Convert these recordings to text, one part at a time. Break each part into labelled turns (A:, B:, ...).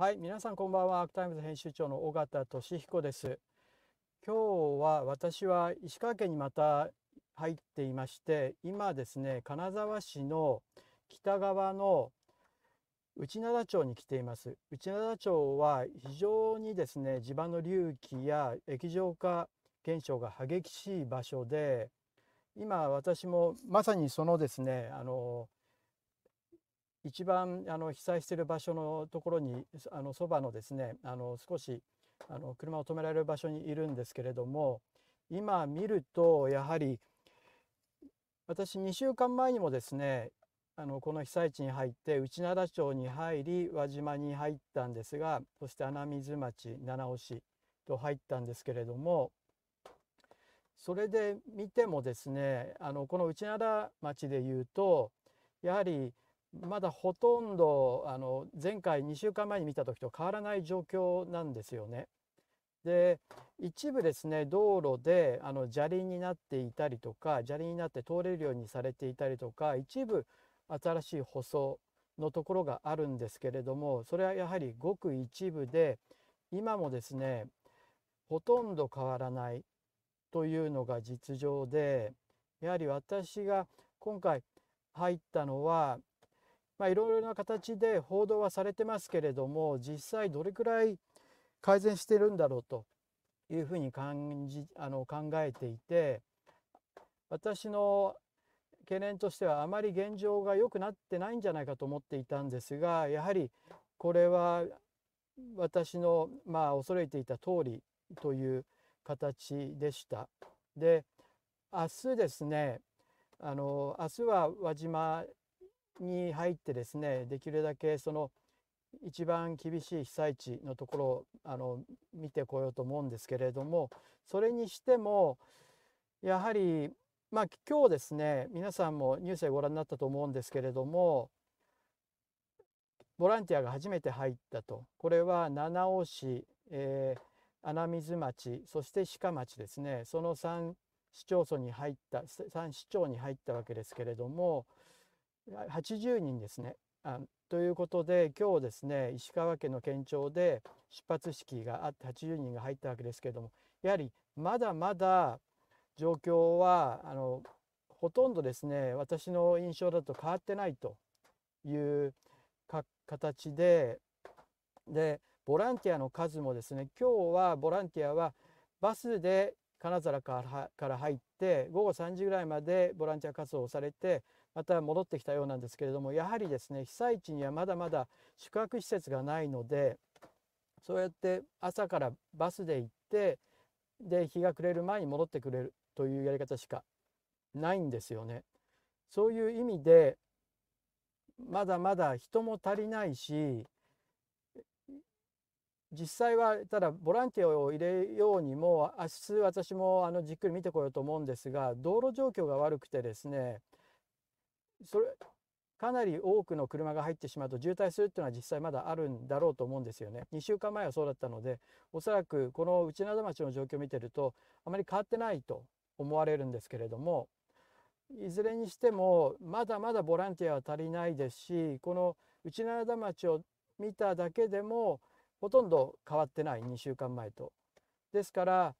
A: はい、皆さんこんばんは。アークタイムズ編集長の尾形聡彦です。今日は私は石川県にまた入っていまして、今ですね、金沢市の北側の内灘町に来ています。内灘町は非常にですね、地盤の隆起や液状化現象が激しい場所で、今私もまさにそのですね、あの一番あの被災している場所のところにあのそばのですねあの少しあの車を止められる場所にいるんですけれども今見るとやはり私2週間前にもですねあのこの被災地に入って内灘町に入り輪島に入ったんですがそして穴水町七尾市と入ったんですけれどもそれで見てもですねあのこの内灘町でいうとやはりまだほとんどあの前回2週間前に見た時と変わらない状況なんですよね。で一部ですね道路であの砂利になっていたりとか砂利になって通れるようにされていたりとか一部新しい舗装のところがあるんですけれどもそれはやはりごく一部で今もですねほとんど変わらないというのが実情でやはり私が今回入ったのはまあ、いろいろな形で報道はされてますけれども実際どれくらい改善してるんだろうというふうに感じあの考えていて私の懸念としてはあまり現状が良くなってないんじゃないかと思っていたんですがやはりこれは私のまあ恐れていた通りという形でした。で明日ですねあの明日は輪島に入ってですねできるだけその一番厳しい被災地のところをあの見てこようと思うんですけれどもそれにしてもやはりまあ今日ですね皆さんもニュースでご覧になったと思うんですけれどもボランティアが初めて入ったと。これは七尾市、えー、穴水町そして鹿町ですね。その3市町村に入った3市町に入ったわけですけれども80人ですね。あということで今日ですね石川県の県庁で出発式があって80人が入ったわけですけれどもやはりまだまだ状況はあのほとんどですね私の印象だと変わってないという形ででボランティアの数もですね今日はボランティアはバスで金沢から入って午後3時ぐらいまでボランティア活動をされてまた戻ってきたようなんですけれどもやはりですね被災地にはまだまだ宿泊施設がないのでそうやって朝からバスで行ってで日が暮れる前に戻ってくれるというやり方しかないんですよね。そういう意味でまだまだ人も足りないし実際はただボランティアを入れようにも明日私もあのじっくり見てこようと思うんですが道路状況が悪くてですねそれかなり多くの車が入ってしまうと渋滞するっていうのは実際まだあるんだろうと思うんですよね。2週間前はそうだったのでおそらくこの内灘町の状況を見てるとあまり変わってないと思われるんですけれどもいずれにしてもまだまだボランティアは足りないですしこの内灘町を見ただけでもほとんど変わってない2週間前と。ですから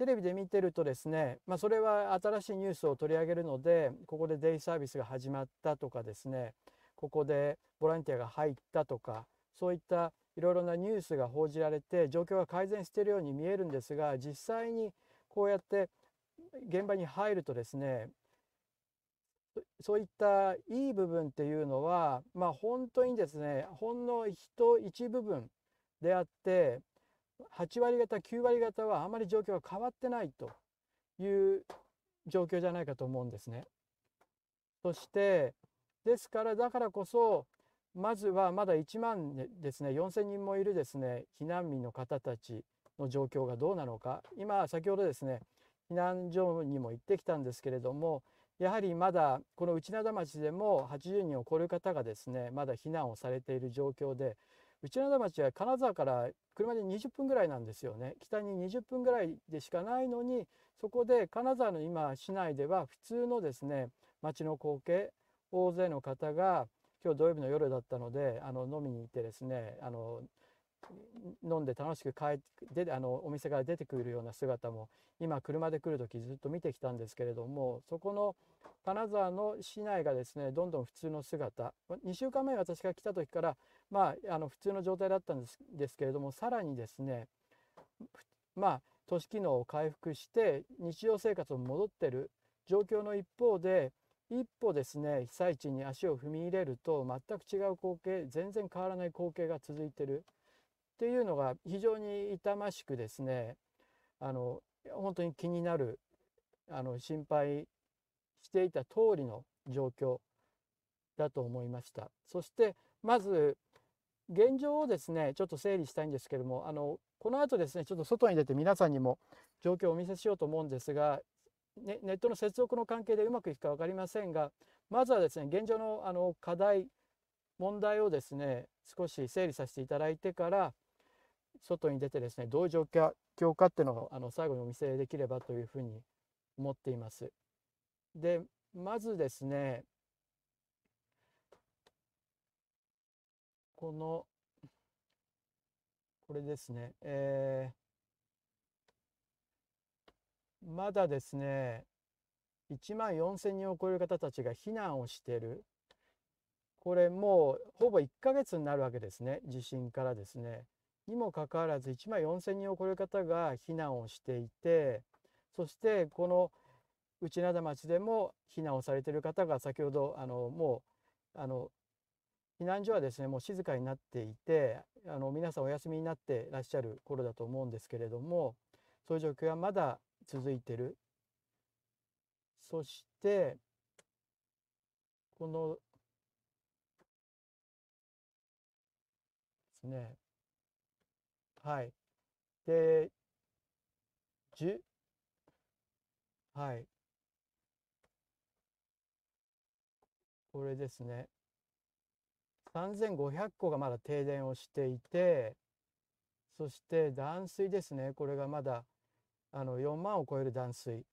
A: テレビで見てるとですね、まあ、それは新しいニュースを取り上げるのでここでデイサービスが始まったとかですねここでボランティアが入ったとかそういったいろいろなニュースが報じられて状況が改善しているように見えるんですが実際にこうやって現場に入るとですねそういったいい部分っていうのはまあ本当にですねほんの人一部分であって8割方9割方はあまり状況が変わってないという状況じゃないかと思うんですね。そしてですからだからこそまずはまだ1万ですね4,000人もいるですね避難民の方たちの状況がどうなのか今先ほどですね避難所にも行ってきたんですけれどもやはりまだこの内灘町でも80人を超える方がですねまだ避難をされている状況で内灘町は金沢から車で20分ぐらいなんですよね。北に20分ぐらいでしかないのにそこで金沢の今市内では普通のですね町の光景大勢の方が今日土曜日の夜だったのであの飲みに行ってですねあの飲んで楽しく帰ってあのお店から出てくるような姿も今車で来る時ずっと見てきたんですけれどもそこの金沢の市内がですねどんどん普通の姿2週間前私が来た時からまああの普通の状態だったんですですけれどもさらにですねまあ都市機能を回復して日常生活を戻ってる状況の一方で一歩ですね被災地に足を踏み入れると全く違う光景全然変わらない光景が続いてるっていうのが非常に痛ましくですねあの本当に気になるあの心配していた通りの状況だと思いました。そしてまず現状をですねちょっと整理したいんですけどもあのこの後ですねちょっと外に出て皆さんにも状況をお見せしようと思うんですが、ね、ネットの接続の関係でうまくいくか分かりませんがまずはですね現状のあの課題問題をですね少し整理させていただいてから外に出てですねどういう状況かっていうのをあの最後にお見せできればというふうに思っています。でまずですねこのこれですね、えー、まだですね1万4,000人を超える方たちが避難をしているこれもうほぼ1ヶ月になるわけですね地震からですね。にもかかわらず1万4,000人を超える方が避難をしていてそしてこの内灘町でも避難をされている方が先ほどあのもうあの避難所はですねもう静かになっていてあの皆さんお休みになってらっしゃる頃だと思うんですけれどもそういう状況はまだ続いてるそしてこのですねはい。で、じはい。これですね。3500戸がまだ停電をしていて、そして断水ですね。これがまだあの4万を超える断水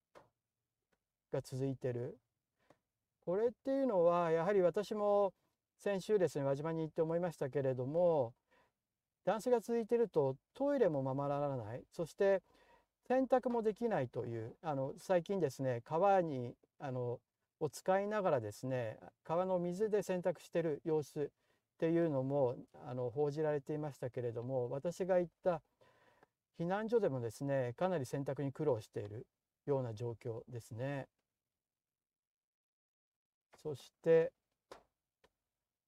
A: が続いてる。これっていうのはやはり私も先週ですね輪島に行って思いましたけれども断水が続いてるとトイレもままならないそして洗濯もできないというあの最近ですね川にあのを使いながらですね川の水で洗濯してる様子っていうのもあの報じられていましたけれども私が行った避難所でもですねかなり洗濯に苦労しているような状況ですね。そして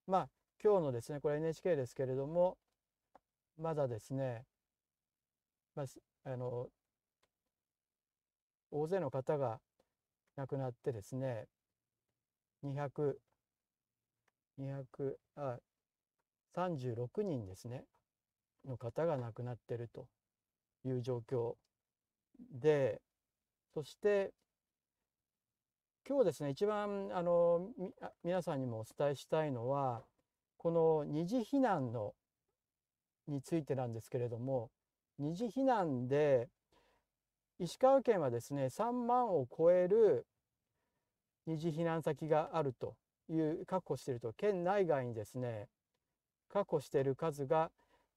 A: まあ今日のですねこれ NHK ですけれどもまだですね、まあ、あの大勢の方が亡くなってですね200 200あ36人ですねの方が亡くなってるという状況でそして今日ですね一番あの皆さんにもお伝えしたいのはこの二次避難のについてなんですけれども二次避難で石川県はですね3万を超える二次避難先があるという確保していると県内外にですね確保している数が、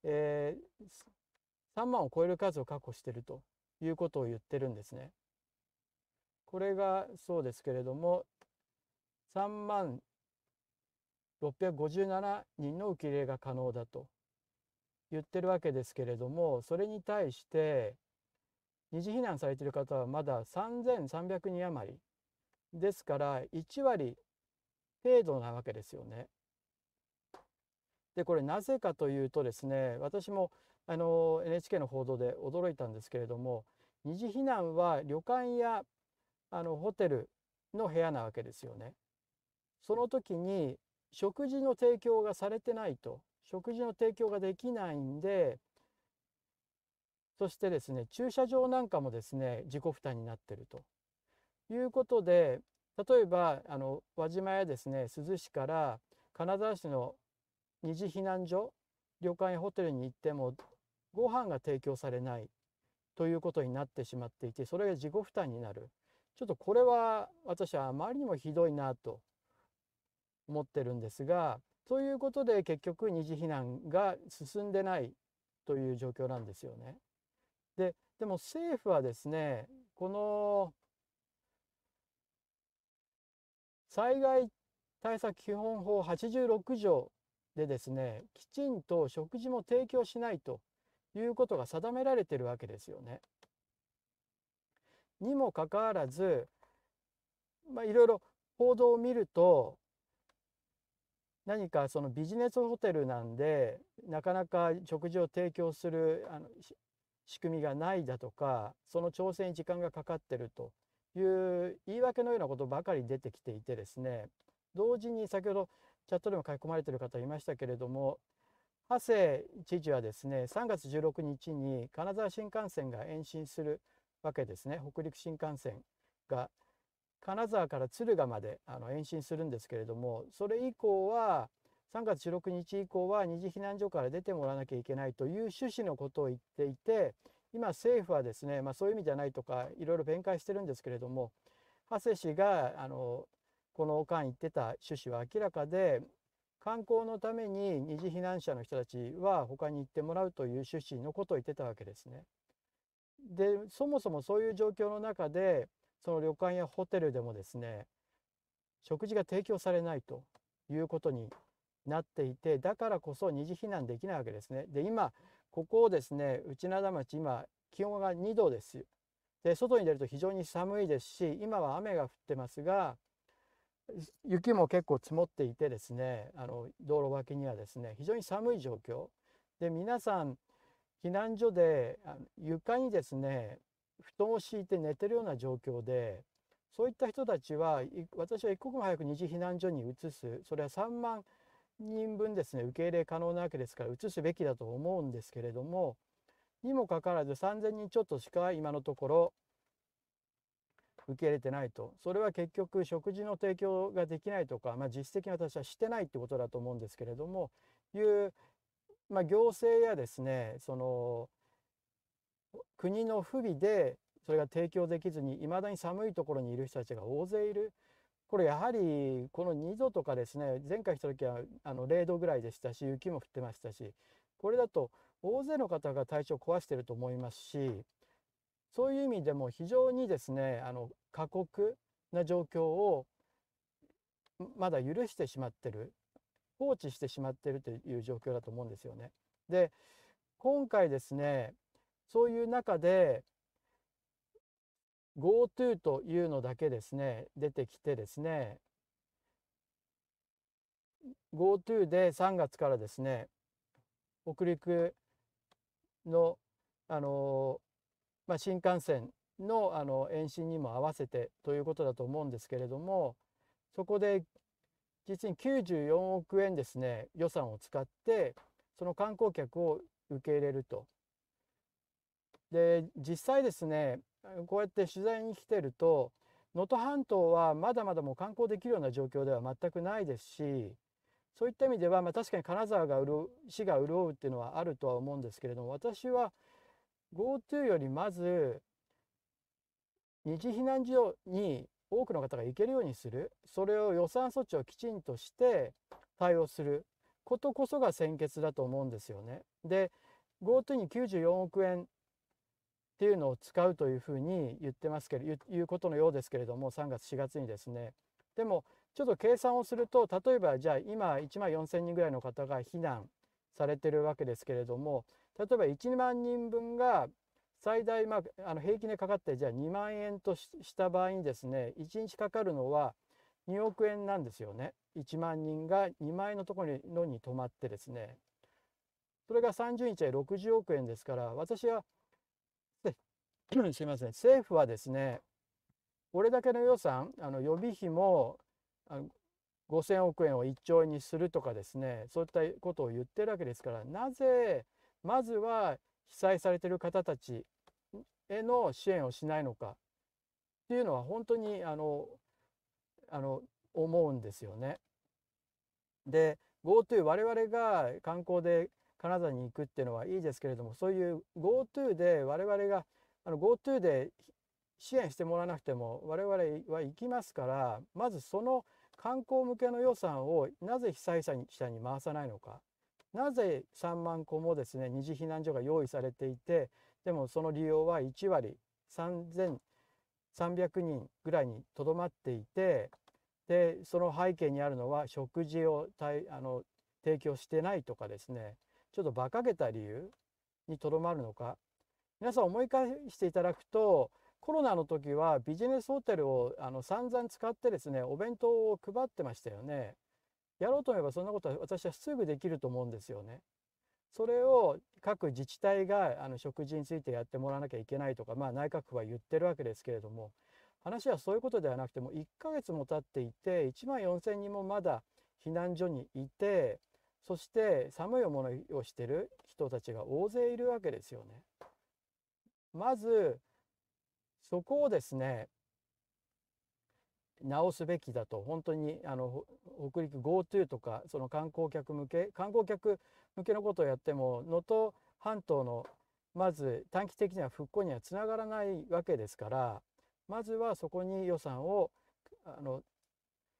A: えー、3万を超える数を確保しているということを言ってるんですね。これがそうですけれども3万657人の受け入れが可能だと言ってるわけですけれどもそれに対して二次避難されている方はまだ3300人余りですから1割程度なわけですよね。でこれなぜかというとですね私もあの NHK の報道で驚いたんですけれども二次避難は旅館やあのホテルの部屋なわけですよね。その時に食事の提供がされてないと食事の提供ができないんでそしてですね駐車場なんかもですね自己負担になってるということで例えばあの輪島やですね珠洲市から金沢市の二次避難所旅館やホテルに行ってもご飯が提供されないということになってしまっていてそれが自己負担になるちょっとこれは私はあまりにもひどいなと思ってるんですがそういうことで結局二次避難が進んでないという状況なんですよね。ででも政府はですねこの災害対策基本法86条でですねきちんと食事も提供しないということが定められてるわけですよね。にもかかわらず、まあ、いろいろ報道を見ると何かそのビジネスホテルなんでなかなか食事を提供するあの仕組みがないだとかその調整に時間がかかってるという言い訳のようなことばかり出てきていてですね同時に先ほどチャットでも書き込まれている方いましたけれども長谷知事はですね3月16日に金沢新幹線が延伸するわけですね。北陸新幹線が金沢から敦賀まであの延伸するんですけれどもそれ以降は3月16日以降は二次避難所から出てもらわなきゃいけないという趣旨のことを言っていて今政府はですね、まあ、そういう意味じゃないとかいろいろ弁解してるんですけれども長谷氏があのこの間言ってた趣旨は明らかで観光のために二次避難者の人たちは他に行ってもらうという趣旨のことを言ってたわけですね。でそもそもそういう状況の中でその旅館やホテルでもですね食事が提供されないということになっていてだからこそ二次避難できないわけですね。で今ここをですね内灘町今気温が2度です。で外に出ると非常に寒いですし今は雨が降ってますが雪も結構積もっていてですねあの道路脇にはですね非常に寒い状況。で皆さん避難所で床にですね布団を敷いて寝てるような状況でそういった人たちは私は一刻も早く二次避難所に移す。それは3万人分ですね受け入れ可能なわけですから移すべきだと思うんですけれどもにもかかわらず3,000人ちょっとしか今のところ受け入れてないと。それは結局食事の提供ができないとか、まあ、実質的に私はしてないってことだと思うんですけれどもいう、まあ、行政やですねその国の不備でそれが提供できずにいまだに寒いところにいる人たちが大勢いる。これやはりこの2度とかですね前回来た時はあの0度ぐらいでしたし雪も降ってましたしこれだと大勢の方が体調を壊してると思いますしそういう意味でも非常にですねあの過酷な状況をまだ許してしまってる放置してしまってるという状況だと思うんですよね。で今回ですねそういう中で GoTo というのだけですね出てきてですね GoTo で3月からですね北陸のあのまあ、新幹線のあの延伸にも合わせてということだと思うんですけれどもそこで実に94億円ですね予算を使ってその観光客を受け入れると。で実際ですねこうやって取材に来てると能登半島はまだまだもう観光できるような状況では全くないですしそういった意味では、まあ、確かに金沢が潤う市が潤うっていうのはあるとは思うんですけれども私は GoTo よりまず二次避難所に多くの方が行けるようにする。それを予算措置をきちんとして対応する。ことこそが先決だと思うんですよね。で GoTo に94億円っていうのを使うというふうに言ってますけどいうことのようですけれども3月4月にですね。でもちょっと計算をすると例えばじゃあ今1万4,000人ぐらいの方が避難されてるわけですけれども例えば1万人分が最大、まあ、あの平均でかかってじゃあ2万円とした場合にですね1日かかるのは2億円なんですよね。1万人が2万円のところにのに泊まってですね。それが30日で60億円ですから私は すいません。政府はですねこれだけの予算あの予備費も5,000億円を1兆円にするとかですねそういったことを言ってるわけですからなぜまずは被災されてる方たちへの支援をしないのかっていうのは本当にあのあの思うんですよね。で GoTo 我々が観光で金沢に行くっていうのはいいですけれどもそういう GoTo で我々が GoTo で支援してもらわなくても我々は行きますからまずその観光向けの予算をなぜ被災者に回さないのかなぜ3万個もですね二次避難所が用意されていてでもその利用は1割3300人ぐらいにとどまっていてでその背景にあるのは食事をあの提供してないとかですねちょっと馬鹿げた理由にとどまるのか皆さん思い返していただくとコロナの時はビジネスホテルをあの散々使ってですねお弁当を配ってましたよね。やろうと思えばそんなことは私はすぐできると思うんですよね。それを各自治体があの食事についてやってもらわなきゃいけないとか、まあ、内閣府は言ってるわけですけれども話はそういうことではなくても1ヶ月も経っていて1万4,000人もまだ避難所にいてそして寒い思いをしてる人たちが大勢いるわけですよね。まずそこをですね直すべきだと本当にあの北陸 GoTo とかその観光客向け観光客向けのことをやっても能登半島のまず短期的には復興にはつながらないわけですからまずはそこに予算をあの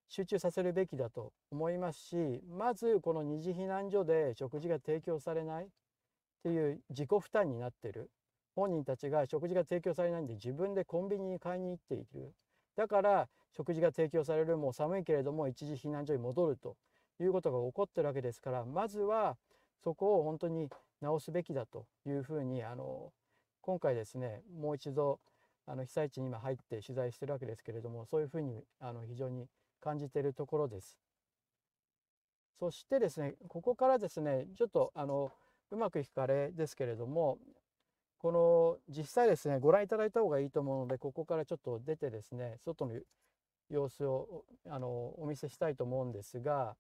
A: 集中させるべきだと思いますしまずこの二次避難所で食事が提供されないっていう自己負担になってる。本人たちが食事が提供されないんで自分でコンビニに買いに行っている。だから食事が提供されるもう寒いけれども一時避難所に戻るということが起こってるわけですからまずはそこを本当に直すべきだというふうにあの今回ですねもう一度あの被災地に今入って取材してるわけですけれどもそういうふうにあの非常に感じているところです。そしてですねここからですねちょっとあのうまくいくかれですけれどもこの実際ですねご覧いただいた方がいいと思うのでここからちょっと出てですね外の様子をあのお見せしたいと思うんですが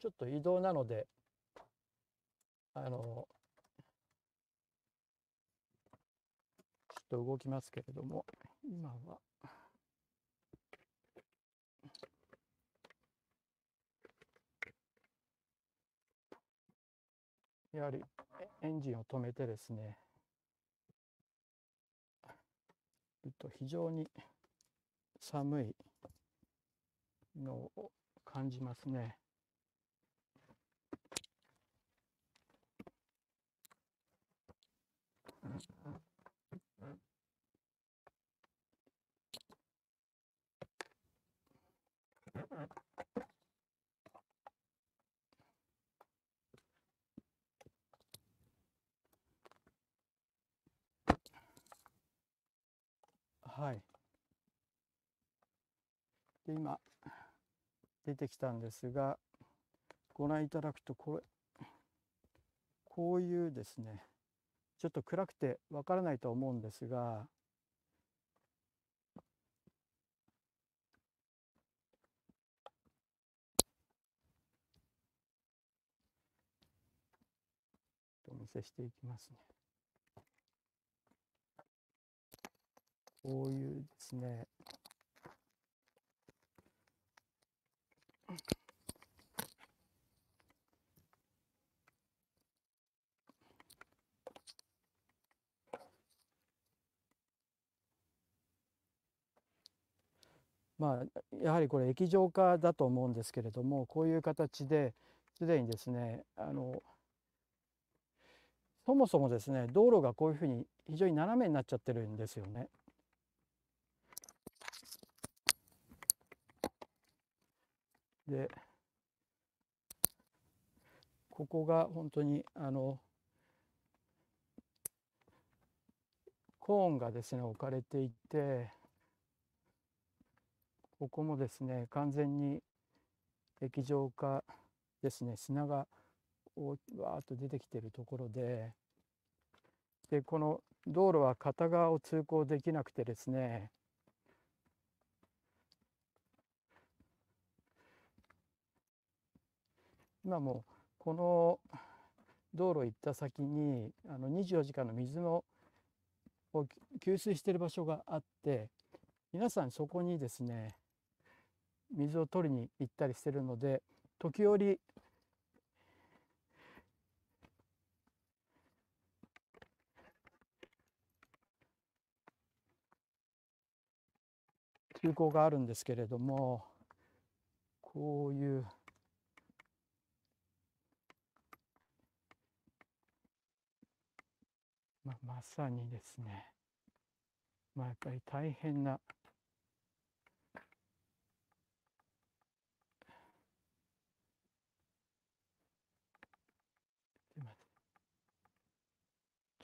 A: ちょっと移動なのであのちょっと動きますけれども今は。やはりエンジンを止めてですねと非常に寒いのを感じますね。はい。で今出てきたんですがご覧いただくとこれこういうですねちょっと暗くてわからないと思うんですがお見せしていきますね。こういうですねまあ、やはりこれ液状化だと思うんですけれどもこういう形ですでにですねあのそもそもですね道路がこういうふうに非常に斜めになっちゃってるんですよね。でここが本当にあのコーンがですね置かれていてここもですね完全に液状化ですね砂がわーっと出てきているところででこの道路は片側を通行できなくてですね今もこの道路行った先にあの24時間の水のを給水している場所があって皆さんそこにですね水を取りに行ったりしてるので時折通行があるんですけれどもこういうまあ、まさにですね、まあ、やっぱり大変な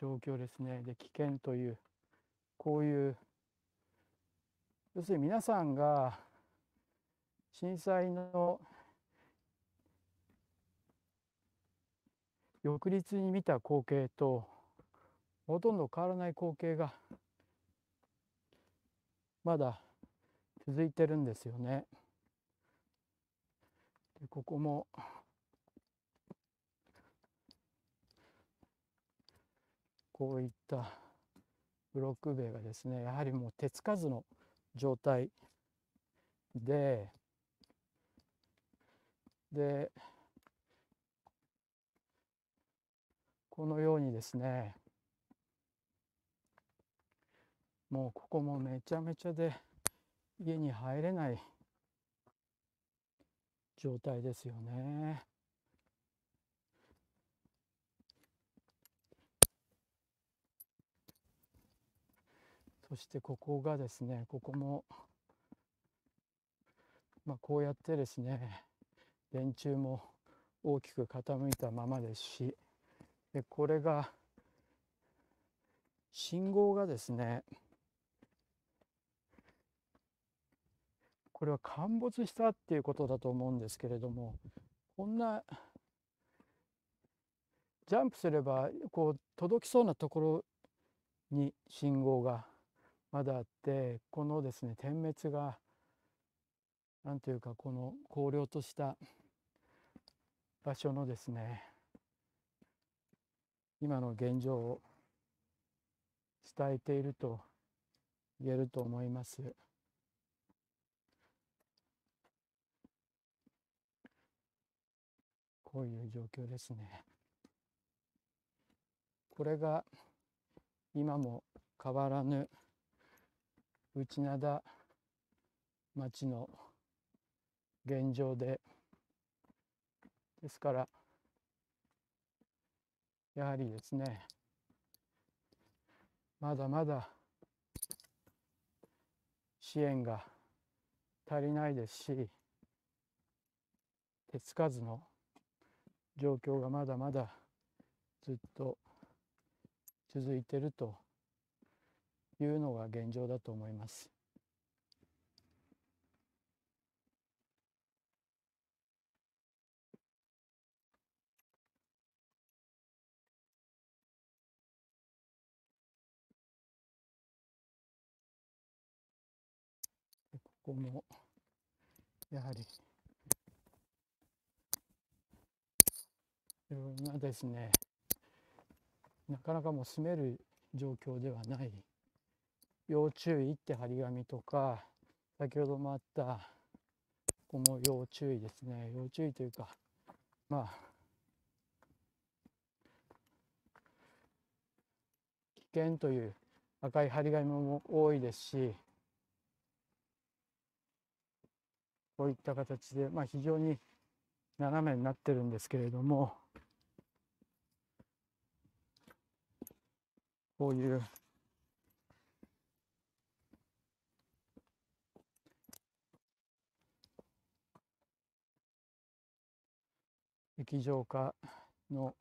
A: 状況ですね。で危険というこういう要するに皆さんが震災の翌日に見た光景とほとんど変わらない光景がまだ続いてるんですよね。でここもこういったブロック塀がですねやはりもう手つかずの状態ででこのようにですねもうここもめちゃめちゃで家に入れない状態ですよね。そしてここがですねここも、まあ、こうやってですね電柱も大きく傾いたままですしでこれが信号がですねこれは陥没したっていうことだと思うんですけれどもこんなジャンプすればこう届きそうなところに信号がまだあってこのですね点滅が何というかこの荒涼とした場所のですね今の現状を伝えていると言えると思います。こういう状況ですね。これが今も変わらぬ内灘町の現状でですからやはりですねまだまだ支援が足りないですし手つかずの状況がまだまだずっと続いているというのが現状だと思います。ここもやはりいろんなですね。なかなかもう住める状況ではない。要注意って張り紙とか先ほどもあったこの要注意ですね。要注意というかまあ危険という赤い張り紙も多いですしこういった形で、まあ、非常に斜めになってるんですけれどもこういう。液状化の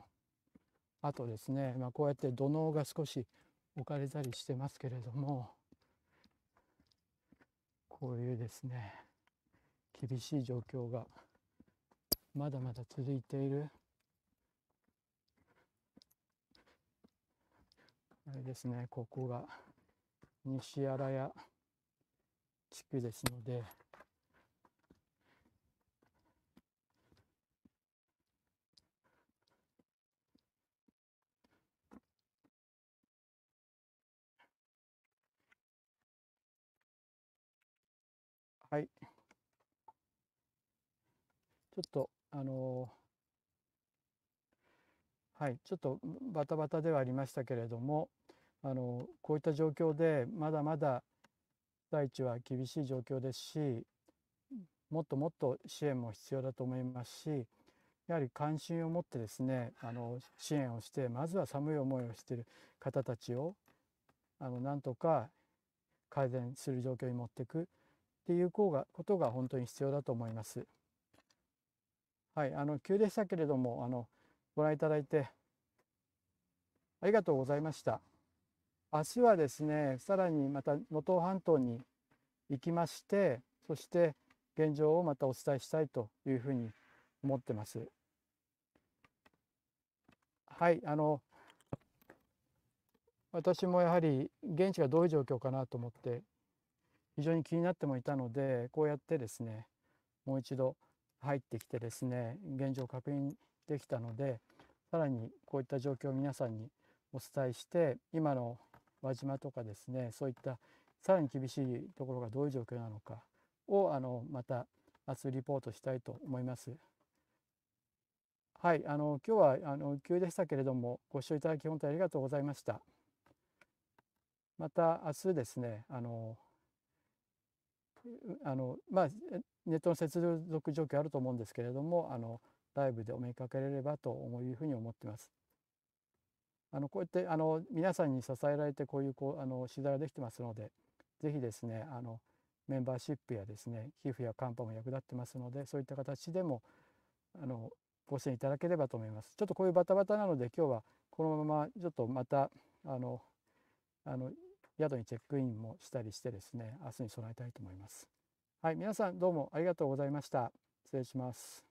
A: 後ですね、まあ、こうやって土のうが少し置かれたりしてますけれどもこういうですね厳しい状況がまだまだ続いているあれですね。ここが西新谷地区ですので。はい。ちょっと、あのはい、ちょっとバタバタではありましたけれども、あのこういった状況でまだまだ大地は厳しい状況ですし、もっともっと支援も必要だと思いますしやはり関心を持ってですねあの支援をしてまずは寒い思いをしている方たちをあのなんとか改善する状況に持っていくっていうことが本当に必要だと思います。はい、あの急でしたけれどもあのご覧いただいてありがとうございました。明日はですねさらにまた能登半島に行きましてそして現状をまたお伝えしたいというふうに思ってます。はいあの私もやはり現地がどういう状況かなと思って非常に気になってもいたのでこうやってですねもう一度入ってきてですね現状を確認できたのでさらにこういった状況を皆さんにお伝えして今の輪島とかですねそういったさらに厳しいところがどういう状況なのかをあのまた明日リポートしたいと思います。はい、あの今日はあの急でしたけれどもご視聴いただき本当にありがとうございました。また明日ですねあのあのまあネットの接続状況あると思うんですけれどもあのライブでお目にかけれればというふうに思っています。あのこうやってあの皆さんに支えられてこういうこうあの取材ができてますので是非ですねあのメンバーシップやですね寄付やカンパも役立ってますのでそういった形でもあのご支援いただければと思います。ちょっとこういうバタバタなので今日はこのままちょっとまたあのあの宿にチェックインもしたりしてですね明日に備えたいと思います。はい皆さんどうもありがとうございました。失礼します。